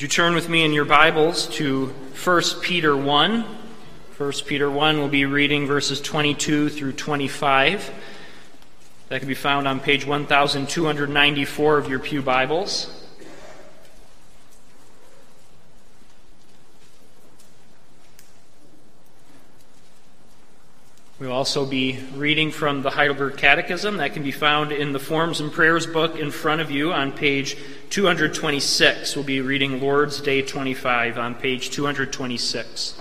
Would you turn with me in your Bibles to 1 Peter 1? 1 Peter 1 we'll be reading verses 22 through 25. That can be found on page 1294 of your Pew Bibles. We'll also be reading from the Heidelberg Catechism. That can be found in the Forms and Prayers book in front of you on page 226. We'll be reading Lord's Day 25 on page 226.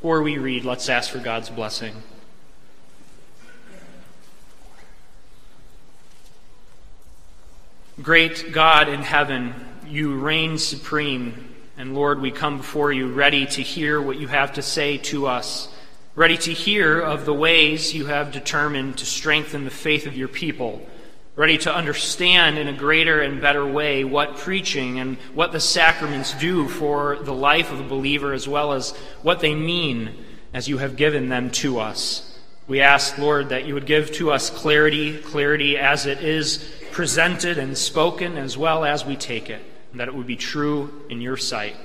Before we read, let's ask for God's blessing. Great God in heaven, you reign supreme. And Lord, we come before you ready to hear what you have to say to us, ready to hear of the ways you have determined to strengthen the faith of your people, ready to understand in a greater and better way what preaching and what the sacraments do for the life of the believer, as well as what they mean as you have given them to us. We ask, Lord, that you would give to us clarity, clarity as it is presented and spoken, as well as we take it and that it would be true in your sight.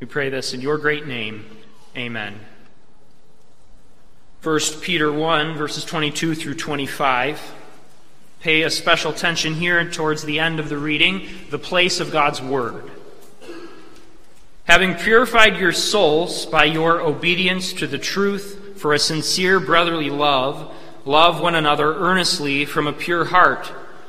We pray this in your great name. Amen. 1 Peter 1, verses 22 through 25. Pay a special attention here towards the end of the reading, the place of God's Word. Having purified your souls by your obedience to the truth for a sincere brotherly love, love one another earnestly from a pure heart,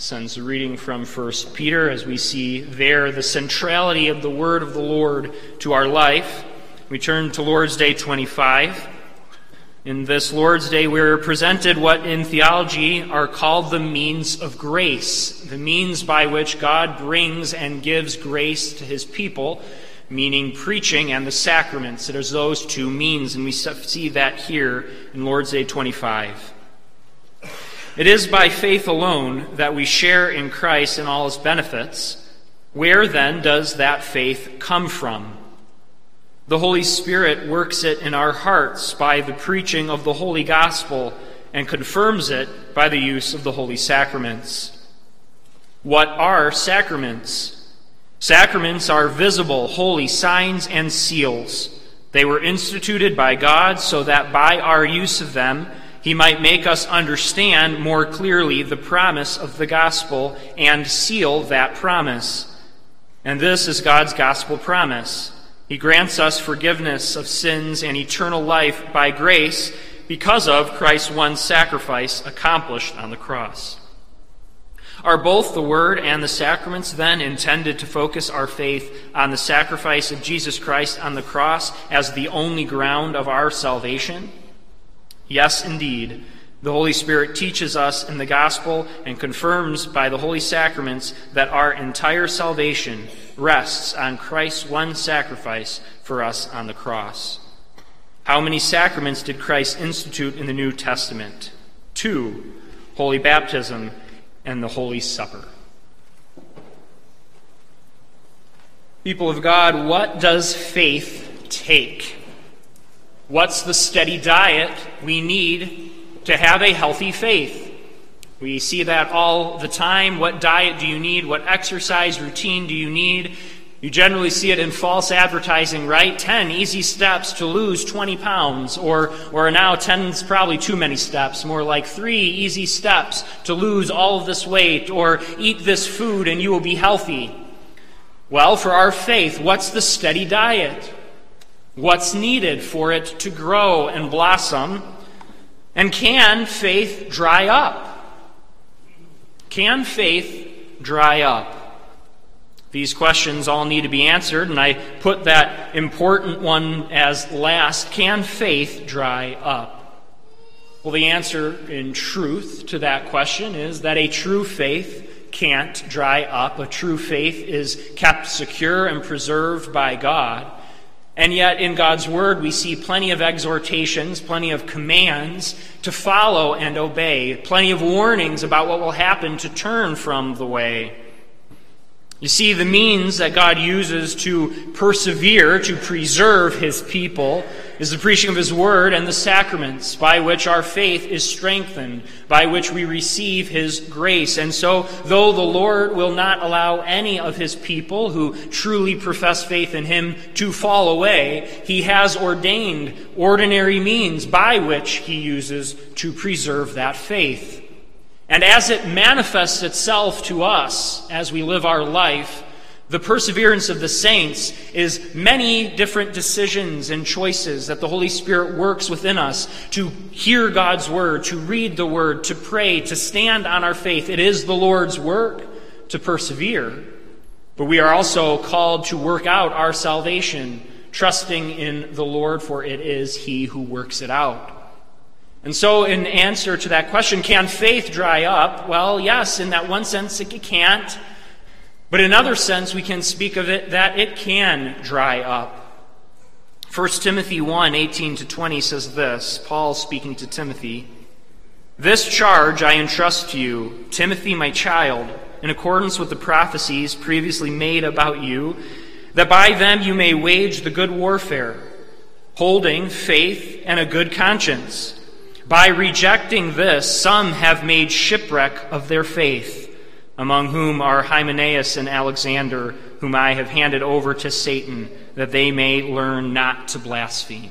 Sends a reading from 1 Peter as we see there the centrality of the word of the Lord to our life. We turn to Lord's Day 25. In this Lord's Day, we're presented what in theology are called the means of grace, the means by which God brings and gives grace to his people, meaning preaching and the sacraments. It is those two means, and we see that here in Lord's Day 25. It is by faith alone that we share in Christ and all his benefits. Where then does that faith come from? The Holy Spirit works it in our hearts by the preaching of the Holy Gospel and confirms it by the use of the holy sacraments. What are sacraments? Sacraments are visible, holy signs and seals. They were instituted by God so that by our use of them, he might make us understand more clearly the promise of the gospel and seal that promise. And this is God's gospel promise. He grants us forgiveness of sins and eternal life by grace because of Christ's one sacrifice accomplished on the cross. Are both the Word and the sacraments then intended to focus our faith on the sacrifice of Jesus Christ on the cross as the only ground of our salvation? Yes, indeed. The Holy Spirit teaches us in the gospel and confirms by the holy sacraments that our entire salvation rests on Christ's one sacrifice for us on the cross. How many sacraments did Christ institute in the New Testament? Two holy baptism and the Holy Supper. People of God, what does faith take? What's the steady diet we need to have a healthy faith? We see that all the time. What diet do you need? What exercise routine do you need? You generally see it in false advertising, right? 10 easy steps to lose 20 pounds. Or, or now 10 is probably too many steps. More like three easy steps to lose all of this weight. Or eat this food and you will be healthy. Well, for our faith, what's the steady diet? What's needed for it to grow and blossom? And can faith dry up? Can faith dry up? These questions all need to be answered, and I put that important one as last. Can faith dry up? Well, the answer in truth to that question is that a true faith can't dry up. A true faith is kept secure and preserved by God. And yet, in God's Word, we see plenty of exhortations, plenty of commands to follow and obey, plenty of warnings about what will happen to turn from the way. You see, the means that God uses to persevere, to preserve his people, is the preaching of his word and the sacraments by which our faith is strengthened, by which we receive his grace. And so, though the Lord will not allow any of his people who truly profess faith in him to fall away, he has ordained ordinary means by which he uses to preserve that faith. And as it manifests itself to us as we live our life, the perseverance of the saints is many different decisions and choices that the Holy Spirit works within us to hear God's word, to read the word, to pray, to stand on our faith. It is the Lord's work to persevere. But we are also called to work out our salvation, trusting in the Lord, for it is He who works it out. And so, in answer to that question, can faith dry up? Well, yes, in that one sense, it can't. But in another sense, we can speak of it that it can dry up. 1 Timothy 1 18 to 20 says this Paul speaking to Timothy This charge I entrust to you, Timothy, my child, in accordance with the prophecies previously made about you, that by them you may wage the good warfare, holding faith and a good conscience. By rejecting this, some have made shipwreck of their faith, among whom are Hymenaeus and Alexander, whom I have handed over to Satan, that they may learn not to blaspheme.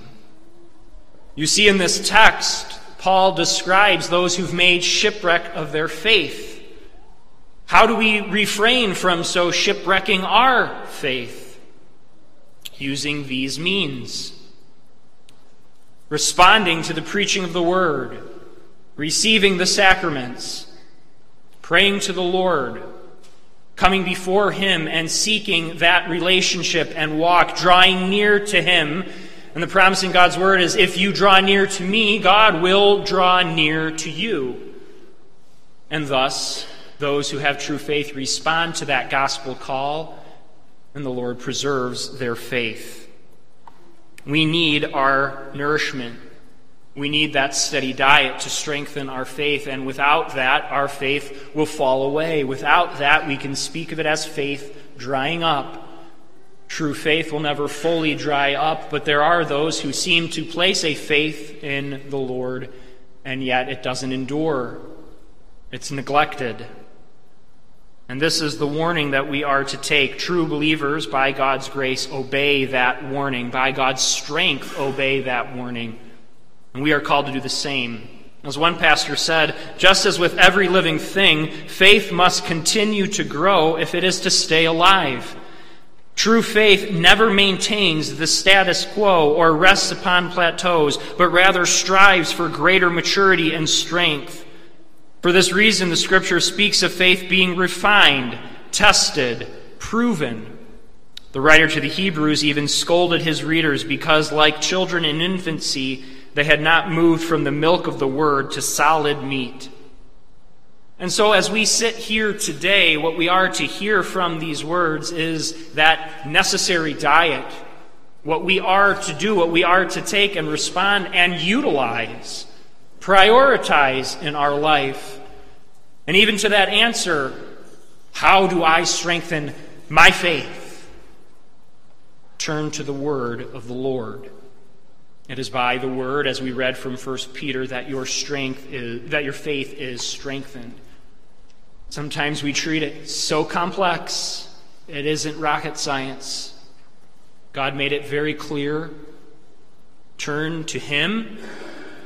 You see, in this text, Paul describes those who've made shipwreck of their faith. How do we refrain from so shipwrecking our faith? Using these means responding to the preaching of the word, receiving the sacraments, praying to the Lord, coming before Him and seeking that relationship and walk, drawing near to Him. And the promise in God's word is if you draw near to me, God will draw near to you. And thus, those who have true faith respond to that gospel call, and the Lord preserves their faith. We need our nourishment. We need that steady diet to strengthen our faith, and without that, our faith will fall away. Without that, we can speak of it as faith drying up. True faith will never fully dry up, but there are those who seem to place a faith in the Lord, and yet it doesn't endure. It's neglected. And this is the warning that we are to take. True believers, by God's grace, obey that warning. By God's strength, obey that warning. And we are called to do the same. As one pastor said, just as with every living thing, faith must continue to grow if it is to stay alive. True faith never maintains the status quo or rests upon plateaus, but rather strives for greater maturity and strength. For this reason, the scripture speaks of faith being refined, tested, proven. The writer to the Hebrews even scolded his readers because, like children in infancy, they had not moved from the milk of the word to solid meat. And so, as we sit here today, what we are to hear from these words is that necessary diet. What we are to do, what we are to take and respond and utilize prioritize in our life. And even to that answer, how do I strengthen my faith? Turn to the word of the Lord. It is by the word, as we read from 1 Peter, that your strength is, that your faith is strengthened. Sometimes we treat it so complex, it isn't rocket science. God made it very clear. Turn to Him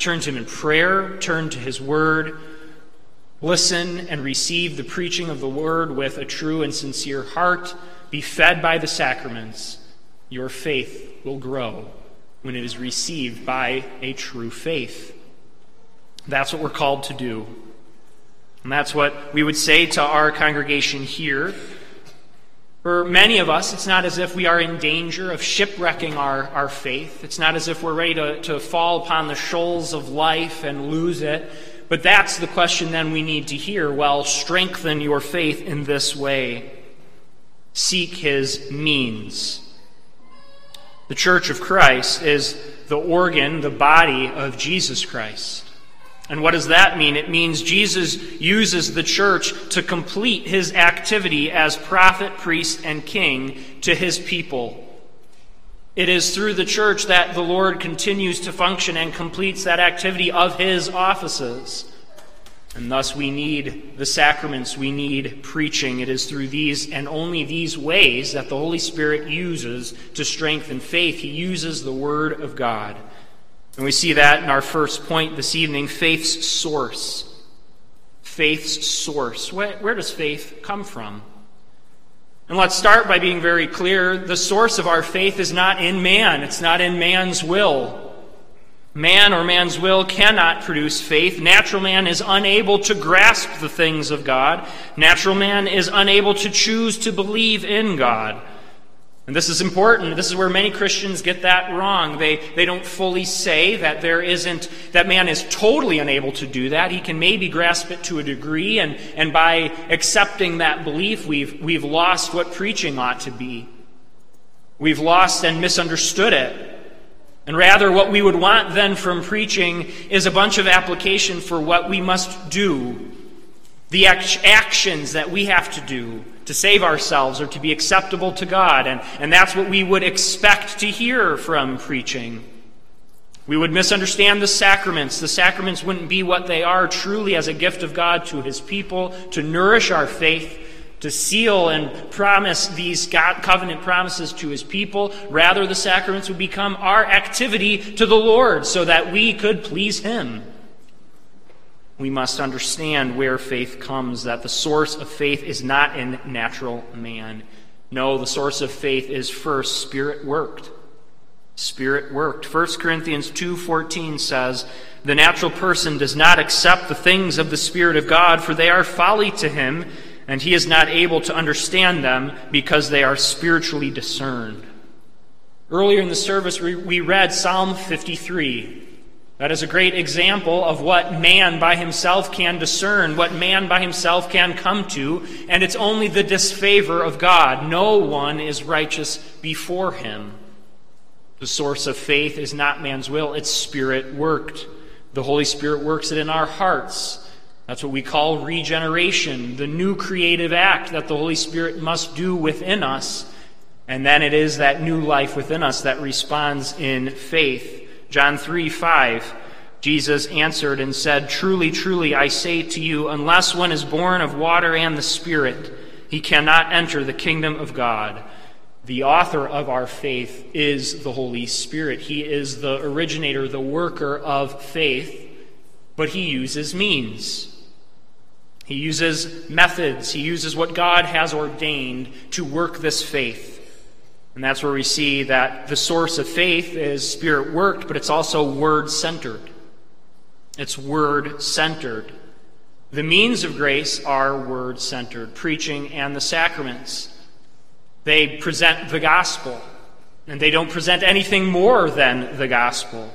Turn to Him in prayer, turn to His Word, listen and receive the preaching of the Word with a true and sincere heart. Be fed by the sacraments. Your faith will grow when it is received by a true faith. That's what we're called to do. And that's what we would say to our congregation here for many of us, it's not as if we are in danger of shipwrecking our, our faith. It's not as if we're ready to, to fall upon the shoals of life and lose it. But that's the question then we need to hear. Well, strengthen your faith in this way. Seek his means. The church of Christ is the organ, the body of Jesus Christ. And what does that mean? It means Jesus uses the church to complete his activity as prophet, priest, and king to his people. It is through the church that the Lord continues to function and completes that activity of his offices. And thus we need the sacraments, we need preaching. It is through these and only these ways that the Holy Spirit uses to strengthen faith. He uses the Word of God. And we see that in our first point this evening faith's source. Faith's source. Where, where does faith come from? And let's start by being very clear the source of our faith is not in man, it's not in man's will. Man or man's will cannot produce faith. Natural man is unable to grasp the things of God. Natural man is unable to choose to believe in God. And this is important. This is where many Christians get that wrong. They, they don't fully say that there isn't, that man is totally unable to do that. He can maybe grasp it to a degree, and, and by accepting that belief, we've, we've lost what preaching ought to be. We've lost and misunderstood it. And rather, what we would want then from preaching is a bunch of application for what we must do, the actions that we have to do to save ourselves or to be acceptable to God. And, and that's what we would expect to hear from preaching. We would misunderstand the sacraments. The sacraments wouldn't be what they are truly as a gift of God to his people, to nourish our faith, to seal and promise these God covenant promises to his people. Rather, the sacraments would become our activity to the Lord so that we could please him we must understand where faith comes, that the source of faith is not in natural man. No, the source of faith is first spirit worked. Spirit worked. 1 Corinthians 2:14 says, "The natural person does not accept the things of the spirit of God, for they are folly to him, and he is not able to understand them because they are spiritually discerned." Earlier in the service we read Psalm 53. That is a great example of what man by himself can discern, what man by himself can come to, and it's only the disfavor of God. No one is righteous before him. The source of faith is not man's will, it's spirit worked. The Holy Spirit works it in our hearts. That's what we call regeneration, the new creative act that the Holy Spirit must do within us. And then it is that new life within us that responds in faith. John 3 5, Jesus answered and said, Truly, truly, I say to you, unless one is born of water and the Spirit, he cannot enter the kingdom of God. The author of our faith is the Holy Spirit. He is the originator, the worker of faith, but he uses means. He uses methods. He uses what God has ordained to work this faith. And that's where we see that the source of faith is spirit worked, but it's also word centered. It's word centered. The means of grace are word centered, preaching and the sacraments. They present the gospel, and they don't present anything more than the gospel.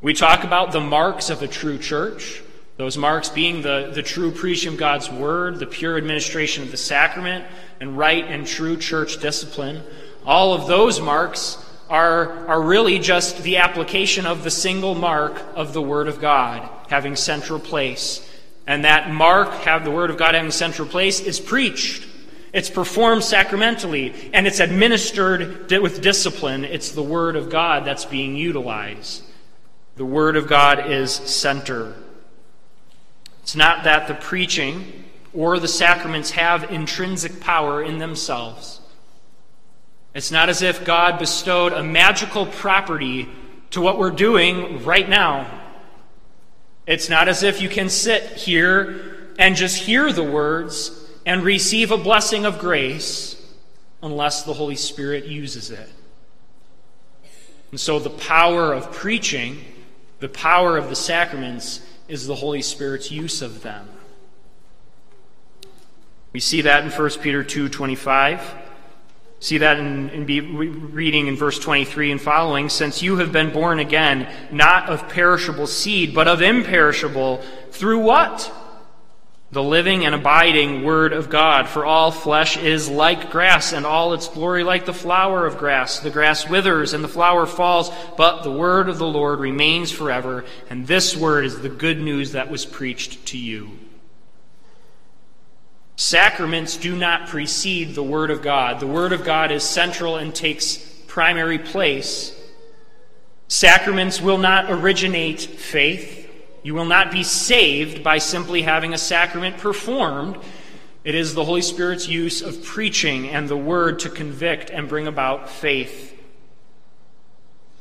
We talk about the marks of a true church, those marks being the, the true preaching of God's word, the pure administration of the sacrament, and right and true church discipline. All of those marks are, are really just the application of the single mark of the Word of God having central place. And that mark, have the Word of God having central place, is preached. It's performed sacramentally, and it's administered with discipline. It's the Word of God that's being utilized. The Word of God is center. It's not that the preaching or the sacraments have intrinsic power in themselves. It's not as if God bestowed a magical property to what we're doing right now. It's not as if you can sit here and just hear the words and receive a blessing of grace unless the Holy Spirit uses it. And so the power of preaching, the power of the sacraments, is the Holy Spirit's use of them. We see that in 1 Peter 2:25 See that in, in be reading in verse 23 and following. Since you have been born again, not of perishable seed, but of imperishable, through what? The living and abiding Word of God. For all flesh is like grass, and all its glory like the flower of grass. The grass withers and the flower falls, but the Word of the Lord remains forever. And this Word is the good news that was preached to you. Sacraments do not precede the Word of God. The Word of God is central and takes primary place. Sacraments will not originate faith. You will not be saved by simply having a sacrament performed. It is the Holy Spirit's use of preaching and the Word to convict and bring about faith.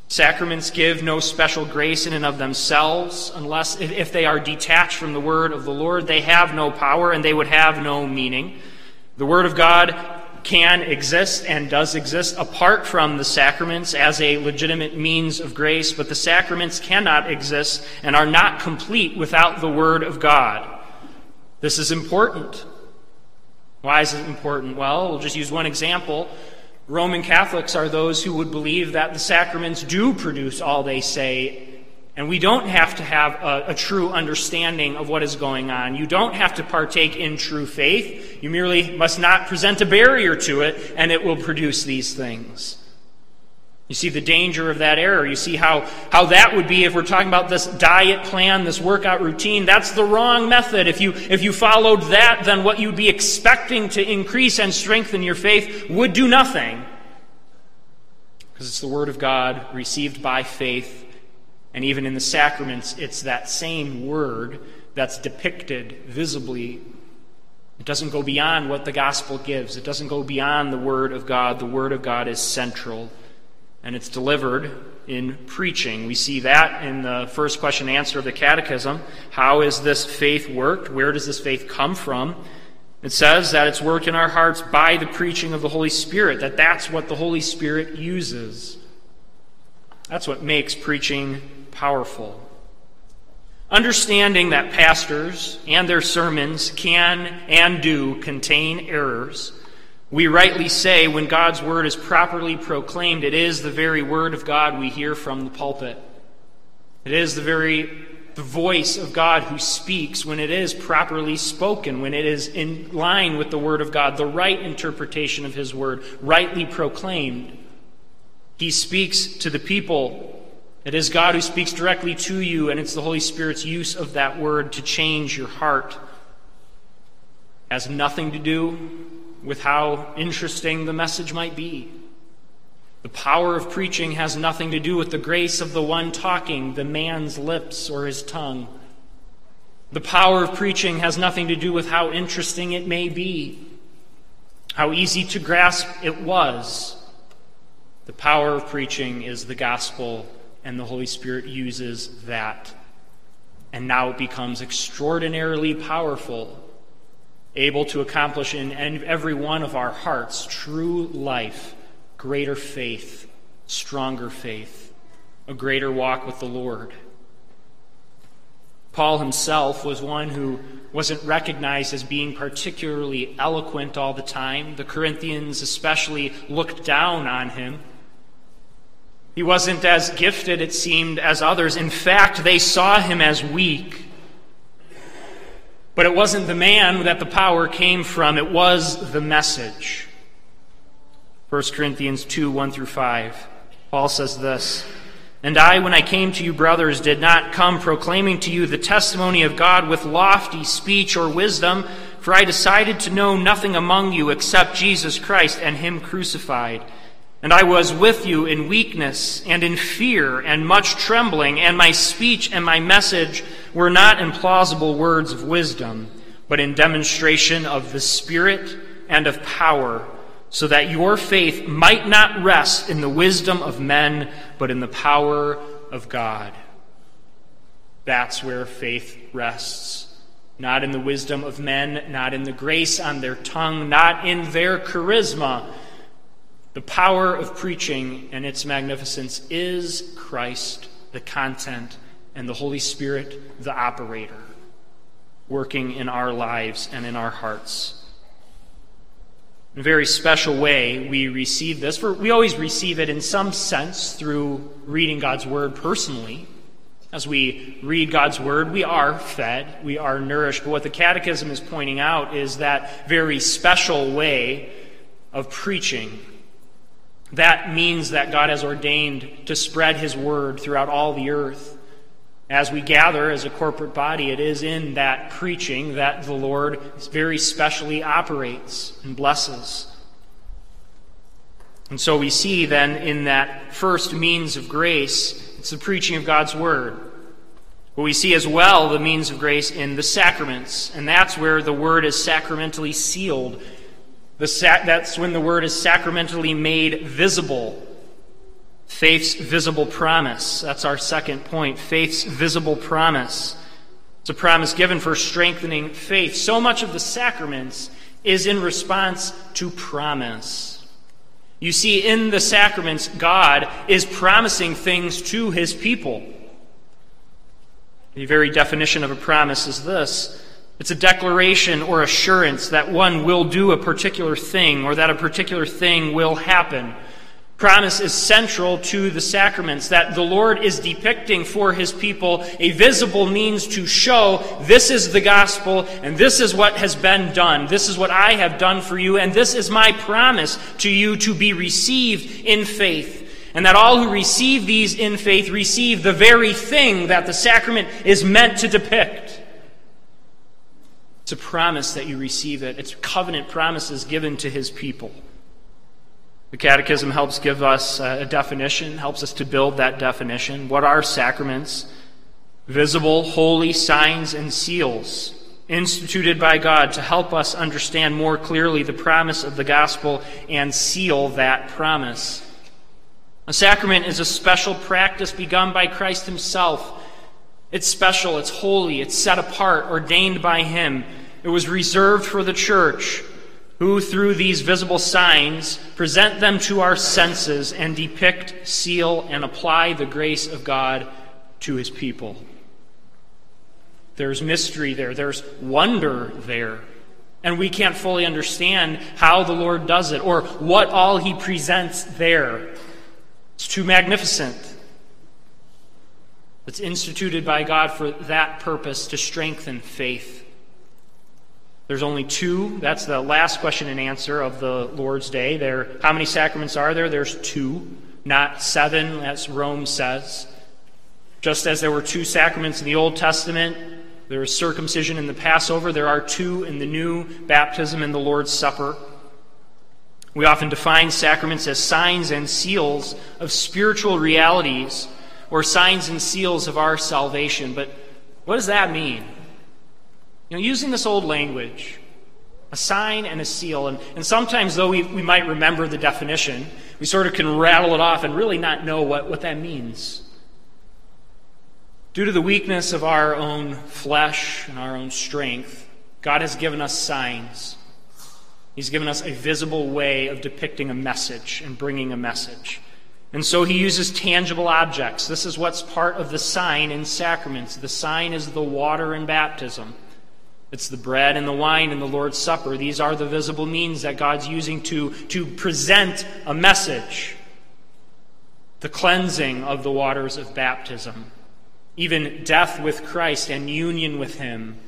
Sacraments give no special grace in and of themselves, unless if they are detached from the word of the Lord, they have no power and they would have no meaning. The word of God can exist and does exist apart from the sacraments as a legitimate means of grace, but the sacraments cannot exist and are not complete without the word of God. This is important. Why is it important? Well, we'll just use one example. Roman Catholics are those who would believe that the sacraments do produce all they say, and we don't have to have a, a, true understanding of what is going on. You don't have to partake in true faith. You merely must not present a barrier to it, and it will produce these things. You see the danger of that error. You see how, how that would be if we're talking about this diet plan, this workout routine. That's the wrong method. If you, if you followed that, then what you'd be expecting to increase and strengthen your faith would do nothing. Because it's the Word of God received by faith. And even in the sacraments, it's that same Word that's depicted visibly. It doesn't go beyond what the gospel gives, it doesn't go beyond the Word of God. The Word of God is central and it's delivered in preaching. We see that in the first question answer of the Catechism. How is this faith worked? Where does this faith come from? It says that it's worked in our hearts by the preaching of the Holy Spirit, that that's what the Holy Spirit uses. That's what makes preaching powerful. Understanding that pastors and their sermons can and do contain errors we rightly say when God's word is properly proclaimed, it is the very word of God we hear from the pulpit. It is the very the voice of God who speaks when it is properly spoken, when it is in line with the word of God, the right interpretation of his word, rightly proclaimed. He speaks to the people. It is God who speaks directly to you, and it's the Holy Spirit's use of that word to change your heart. It has nothing to do with how interesting the message might be. The power of preaching has nothing to do with the grace of the one talking, the man's lips or his tongue. The power of preaching has nothing to do with how interesting it may be, how easy to grasp it was. The power of preaching is the gospel, and the Holy Spirit uses that. And now it becomes extraordinarily powerful able to accomplish in every one of our hearts true life, greater faith, stronger faith, a greater walk with the Lord. Paul himself was one who wasn't recognized as being particularly eloquent all the time. The Corinthians especially looked down on him. He wasn't as gifted, it seemed, as others. In fact, they saw him as weak. But it wasn't the man that the power came from, it was the message. 1 Corinthians 2 1 through 5. Paul says this And I, when I came to you, brothers, did not come proclaiming to you the testimony of God with lofty speech or wisdom, for I decided to know nothing among you except Jesus Christ and Him crucified. And I was with you in weakness and in fear and much trembling, and my speech and my message were not in plausible words of wisdom, but in demonstration of the Spirit and of power, so that your faith might not rest in the wisdom of men, but in the power of God. That's where faith rests. Not in the wisdom of men, not in the grace on their tongue, not in their charisma the power of preaching and its magnificence is Christ, the content, and the Holy Spirit, the operator, working in our lives and in our hearts. In a very special way, we receive this. We always receive it in some sense through reading God's Word personally. As we read God's Word, we are fed, we are nourished. But what the Catechism is pointing out is that very special way of preaching. That means that God has ordained to spread His Word throughout all the earth. As we gather as a corporate body, it is in that preaching that the Lord very specially operates and blesses. And so we see then in that first means of grace, it's the preaching of God's Word. But we see as well the means of grace in the sacraments, and that's where the Word is sacramentally sealed. Sac- that's when the Word is sacramentally made visible Faith's visible promise. That's our second point. Faith's visible promise. It's a promise given for strengthening faith. So much of the sacraments is in response to promise. You see, in the sacraments, God is promising things to his people. The very definition of a promise is this it's a declaration or assurance that one will do a particular thing or that a particular thing will happen promise is central to the sacraments, that the Lord is depicting for his people a visible means to show this is the gospel and this is what has been done. This is what I have done for you, and this is my promise to you to be received in faith. And that all who receive these in faith receive the very thing that the sacrament is meant to depict. A promise that you receive it. It's covenant promises given to his people. The Catechism helps give us uh, a definition, helps us to build that definition. What are sacraments? Visible, holy signs and seals instituted by God to help us understand more clearly the promise of the gospel and seal that promise. A sacrament is a special practice begun by Christ Himself. It's special, it's holy, it's set apart, ordained by Him. It was reserved for the church who, through these visible signs, present them to our senses and depict, seal, and apply the grace of God to his people. There's mystery there, there's wonder there. And we can't fully understand how the Lord does it or what all he presents there. It's too magnificent. It's instituted by God for that purpose to strengthen faith. There's only two. That's the last question and answer of the Lord's Day. There, how many sacraments are there? There's two, not seven, as Rome says. Just as there were two sacraments in the Old Testament, there is circumcision in the Passover, there are two in the new baptism and the Lord's Supper. We often define sacraments as signs and seals of spiritual realities or signs and seals of our salvation. But what does that mean? Know, using this old language, a sign and a seal, and, and sometimes, though we, we might remember the definition, we sort of can rattle it off and really not know what, what that means. Due to the weakness of our own flesh and our own strength, God has given us signs. He's given us a visible way of depicting a message and bringing a message. And so he uses tangible objects. This is what's part of the sign in sacraments. The sign is the water in baptism. It's the bread and the wine and the Lord's Supper. These are the visible means that God's using to, to present a message. The cleansing of the waters of baptism, even death with Christ and union with Him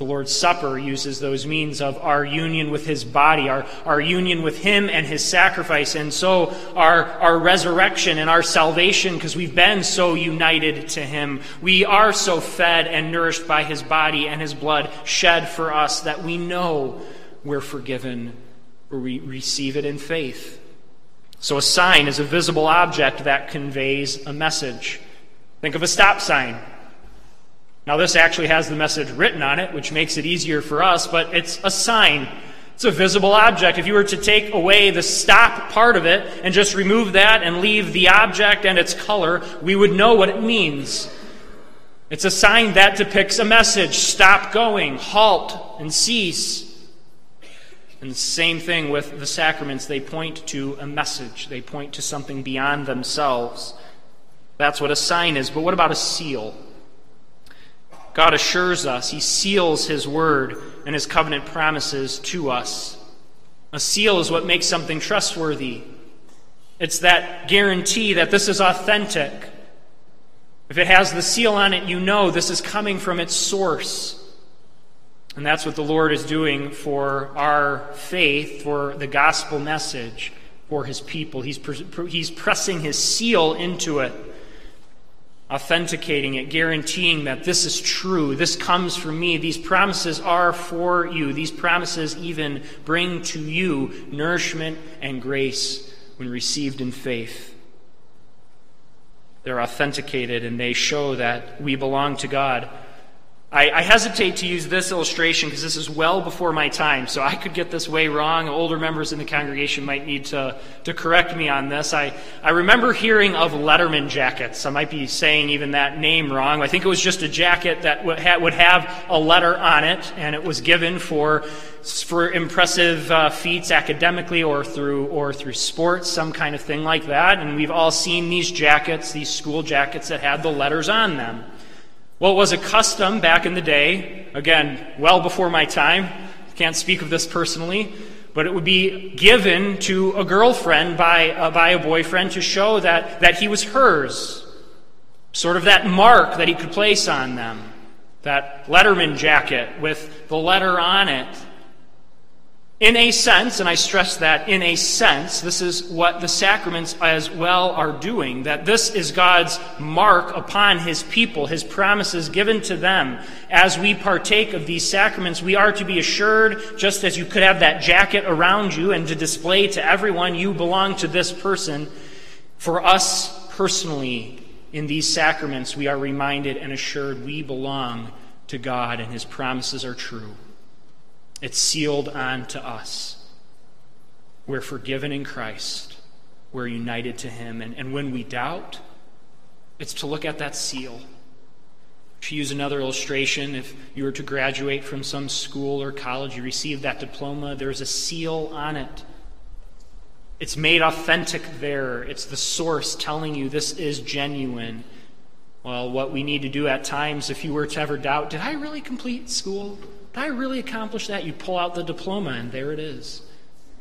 the Lord's Supper uses those means of our union with His body, our, our union with Him and His sacrifice, and so our, our resurrection and our salvation, because we've been so united to Him. We are so fed and nourished by His body and His blood shed for us that we know we're forgiven or we receive it in faith. So a sign is a visible object that conveys a message. Think of a stop sign. Now, this actually has the message written on it, which makes it easier for us, but it's a sign. It's a visible object. If you were to take away the stop part of it and just remove that and leave the object and its color, we would know what it means. It's a sign that depicts a message stop going, halt, and cease. And the same thing with the sacraments. They point to a message, they point to something beyond themselves. That's what a sign is. But what about a seal? God assures us, He seals His word and His covenant promises to us. A seal is what makes something trustworthy. It's that guarantee that this is authentic. If it has the seal on it, you know this is coming from its source. And that's what the Lord is doing for our faith, for the gospel message, for his people. He's, he's pressing his seal into it, authenticating it, guaranteeing that this is true. This comes from me. These promises are for you. These promises even bring to you nourishment and grace when received in faith. They're authenticated and they show that we belong to God. I, I, hesitate to use this illustration because this is well before my time, so I could get this way wrong. Older members in the congregation might need to, to correct me on this. I, I remember hearing of Letterman jackets. I might be saying even that name wrong. I think it was just a jacket that would, ha- would have a letter on it, and it was given for, for impressive uh, feats academically or through, or through sports, some kind of thing like that. And we've all seen these jackets, these school jackets that had the letters on them. Well, it was a custom back in the day, again, well before my time. Can't speak of this personally, but it would be given to a girlfriend by, uh, by a boyfriend to show that, that he was hers. Sort of that mark that he could place on them. That Letterman jacket with the letter on it. In a sense, and I stress that in a sense, this is what the sacraments as well are doing, that this is God's mark upon His people, His promises given to them. As we partake of these sacraments, we are to be assured, just as you could have that jacket around you and to display to everyone you belong to this person, for us personally, in these sacraments, we are reminded and assured we belong to God and His promises are true. It's sealed on to us. We're forgiven in Christ. We're united to Him. And, and when we doubt, it's to look at that seal. To use another illustration, if you were to graduate from some school or college, you receive that diploma, there's a seal on it. It's made authentic there. It's the source telling you this is genuine. Well, what we need to do at times, if you were to ever doubt, did I really complete school? Did I really accomplish that? You pull out the diploma, and there it is.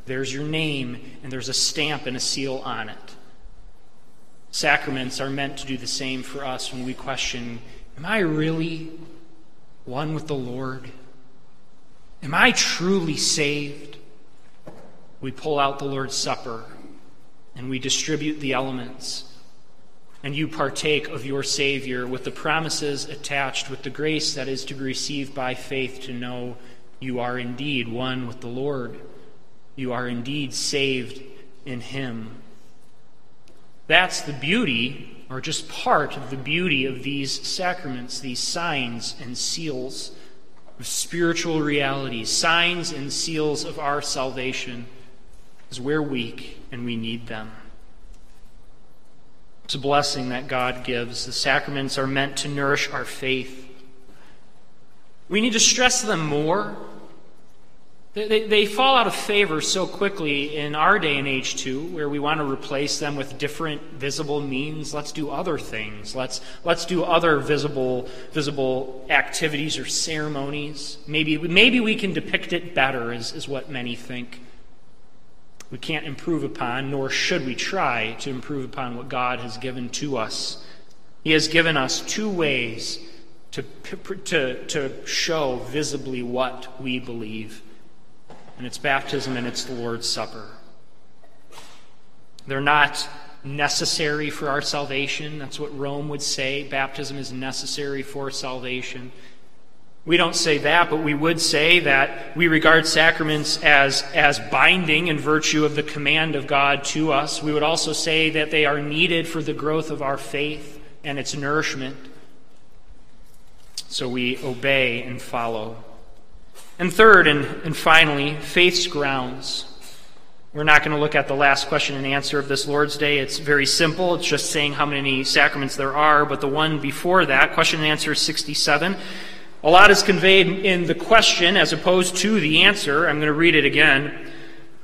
There's your name, and there's a stamp and a seal on it. Sacraments are meant to do the same for us when we question Am I really one with the Lord? Am I truly saved? We pull out the Lord's Supper and we distribute the elements and you partake of your Savior with the promises attached, with the grace that is to be received by faith to know you are indeed one with the Lord. You are indeed saved in Him. That's the beauty, or just part of the beauty of these sacraments, these signs and seals of spiritual realities, signs and seals of our salvation, as we're weak and we need them. It's a blessing that God gives. The sacraments are meant to nourish our faith. We need to stress them more. They, they, they, fall out of favor so quickly in our day and age, too, where we want to replace them with different visible means. Let's do other things. Let's, let's do other visible, visible activities or ceremonies. Maybe, maybe we can depict it better, is, is what many think we can't improve upon, nor should we try to improve upon what God has given to us. He has given us two ways to, to, to show visibly what we believe, and it's baptism and it's the Lord's Supper. They're not necessary for our salvation. That's what Rome would say. Baptism is necessary for salvation. We don't say that, but we would say that we regard sacraments as, as binding in virtue of the command of God to us. We would also say that they are needed for the growth of our faith and its nourishment. So we obey and follow. And third, and, and finally, faith's grounds. We're not going to look at the last question and answer of this Lord's Day. It's very simple. It's just saying how many sacraments there are. But the one before that, question and answer 67, a lot is conveyed in the question as opposed to the answer. I'm going to read it again.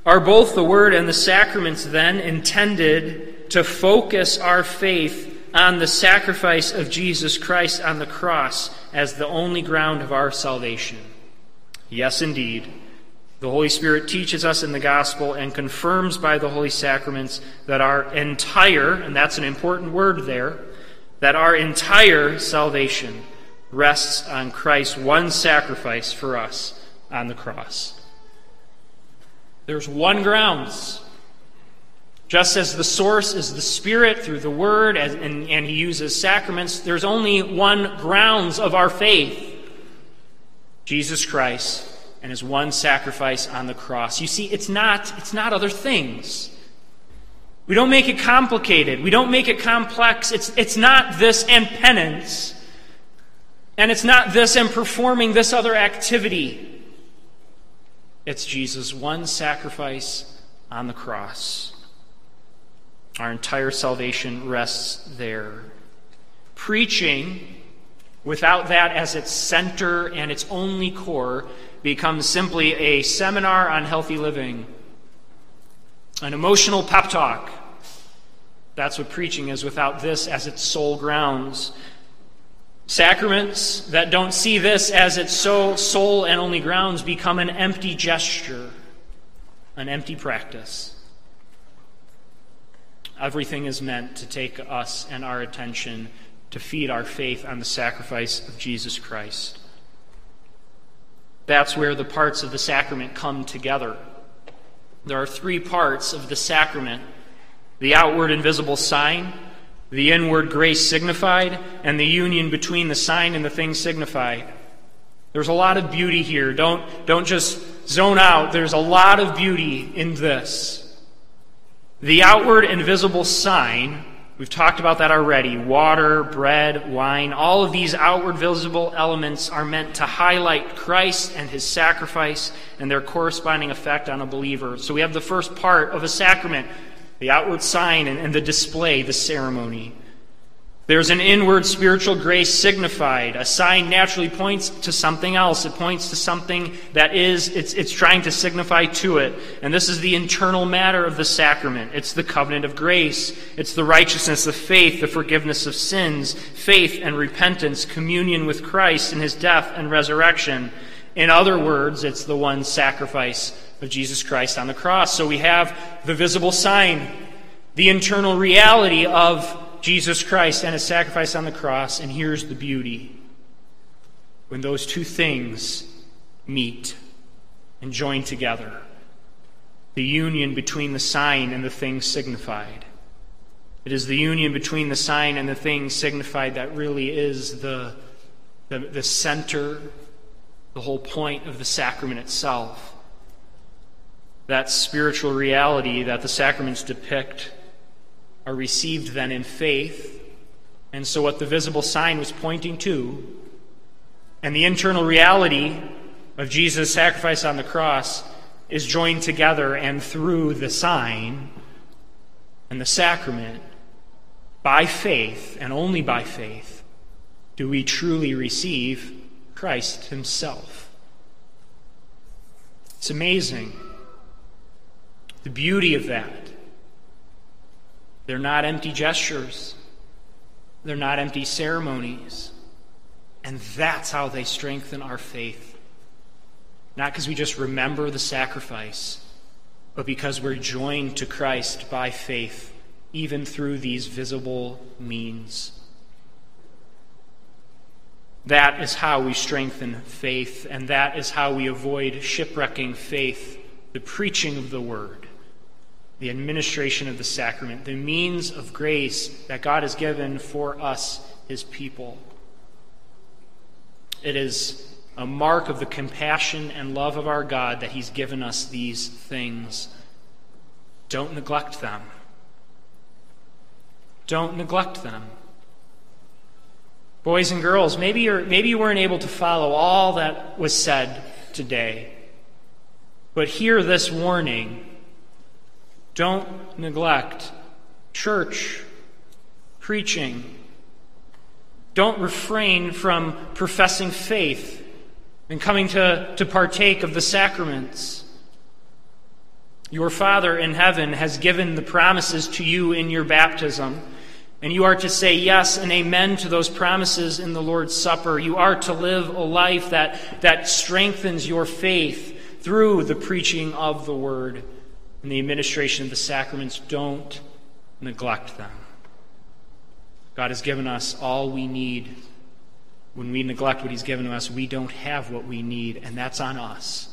Are both the Word and the sacraments then intended to focus our faith on the sacrifice of Jesus Christ on the cross as the only ground of our salvation? Yes, indeed. The Holy Spirit teaches us in the gospel and confirms by the holy sacraments that our entire, and that's an important word there, that our entire salvation rests on Christ's one sacrifice for us on the cross. There's one grounds. Just as the source is the Spirit through the Word, and, and He uses sacraments, there's only one grounds of our faith Jesus Christ and His one sacrifice on the cross. You see, it's not, it's not other things. We don't make it complicated. We don't make it complex. It's, it's not this and penance. And it's not this and performing this other activity. It's Jesus' one sacrifice on the cross. Our entire salvation rests there. Preaching, without that as its center and its only core, becomes simply a seminar on healthy living an emotional pep talk. That's what preaching is without this as its sole grounds. Sacraments that don't see this as its sole, and only grounds become an empty gesture, an empty practice. Everything is meant to take us and our attention to feed our faith on the sacrifice of Jesus Christ. That's where the parts of the sacrament come together. There are three parts of the sacrament the outward and visible sign, the inward grace signified, and the union between the sign and the thing signified. There's a lot of beauty here. Don't, don't just zone out. There's a lot of beauty in this. The outward and visible sign We've talked about that already. Water, bread, wine, all of these outward visible elements are meant to highlight Christ and his sacrifice and their corresponding effect on a believer. So we have the first part of a sacrament the outward sign and, the display, the ceremony. There's an inward spiritual grace signified. A sign naturally points to something else. It points to something that is, it's, it's trying to signify to it. And this is the internal matter of the sacrament. It's the covenant of grace. It's the righteousness of faith, the forgiveness of sins, faith and repentance, communion with Christ in his death and resurrection. In other words, it's the one sacrifice of Jesus Christ on the cross. So we have the visible sign, the internal reality of Jesus Christ and his sacrifice on the cross, and here's the beauty. When those two things meet and join together, the union between the sign and the thing signified. It is the union between the sign and the thing signified that really is the, the, the center, the whole point of the sacrament itself. That spiritual reality that the sacraments depict are received then in faith. And so, what the visible sign was pointing to, and the internal reality of Jesus' sacrifice on the cross, is joined together, and through the sign and the sacrament, by faith, and only by faith, do we truly receive Christ Himself. It's amazing the beauty of that. They're not empty gestures, they're not empty ceremonies. And that's how they strengthen our faith. Not because we just remember the sacrifice, but because we're joined to Christ by faith, even through these visible means. That is how we strengthen faith, and that is how we avoid shipwrecking faith, the preaching of the word the administration of the sacrament, the means of grace that God has given for us, his people. It is a mark of the compassion and love of our God that he's given us these things. Don't neglect them. Don't neglect them. Boys and girls, maybe, you're, maybe you weren't able to follow all that was said today, but hear this warning don't neglect church, preaching. Don't refrain from professing faith and coming to, to partake of the sacraments. Your Father in heaven has given the promises to you in your baptism. And you are to say yes and amen to those promises in the Lord's Supper. You are to live a life that, that strengthens your faith through the preaching of the word and the administration of the sacraments. Don't neglect them. God has given us all we need. When we neglect what He's given to us, we don't have what we need, and that's on us.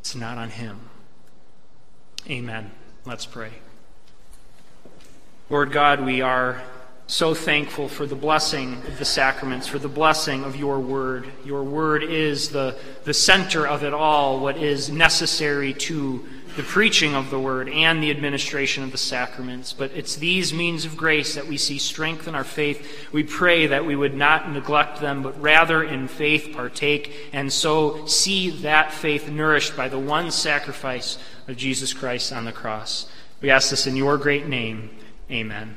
It's not on Him. Amen. Let's pray. Lord God, we are so thankful for the blessing of the sacraments, for the blessing of your word. Your word is the, the center of it all, what is necessary to the preaching of the word and the administration of the sacraments. But it's these means of grace that we see strengthen our faith. We pray that we would not neglect them, but rather in faith partake, and so see that faith nourished by the one sacrifice of Jesus Christ on the cross. We ask this in your great name. Amen.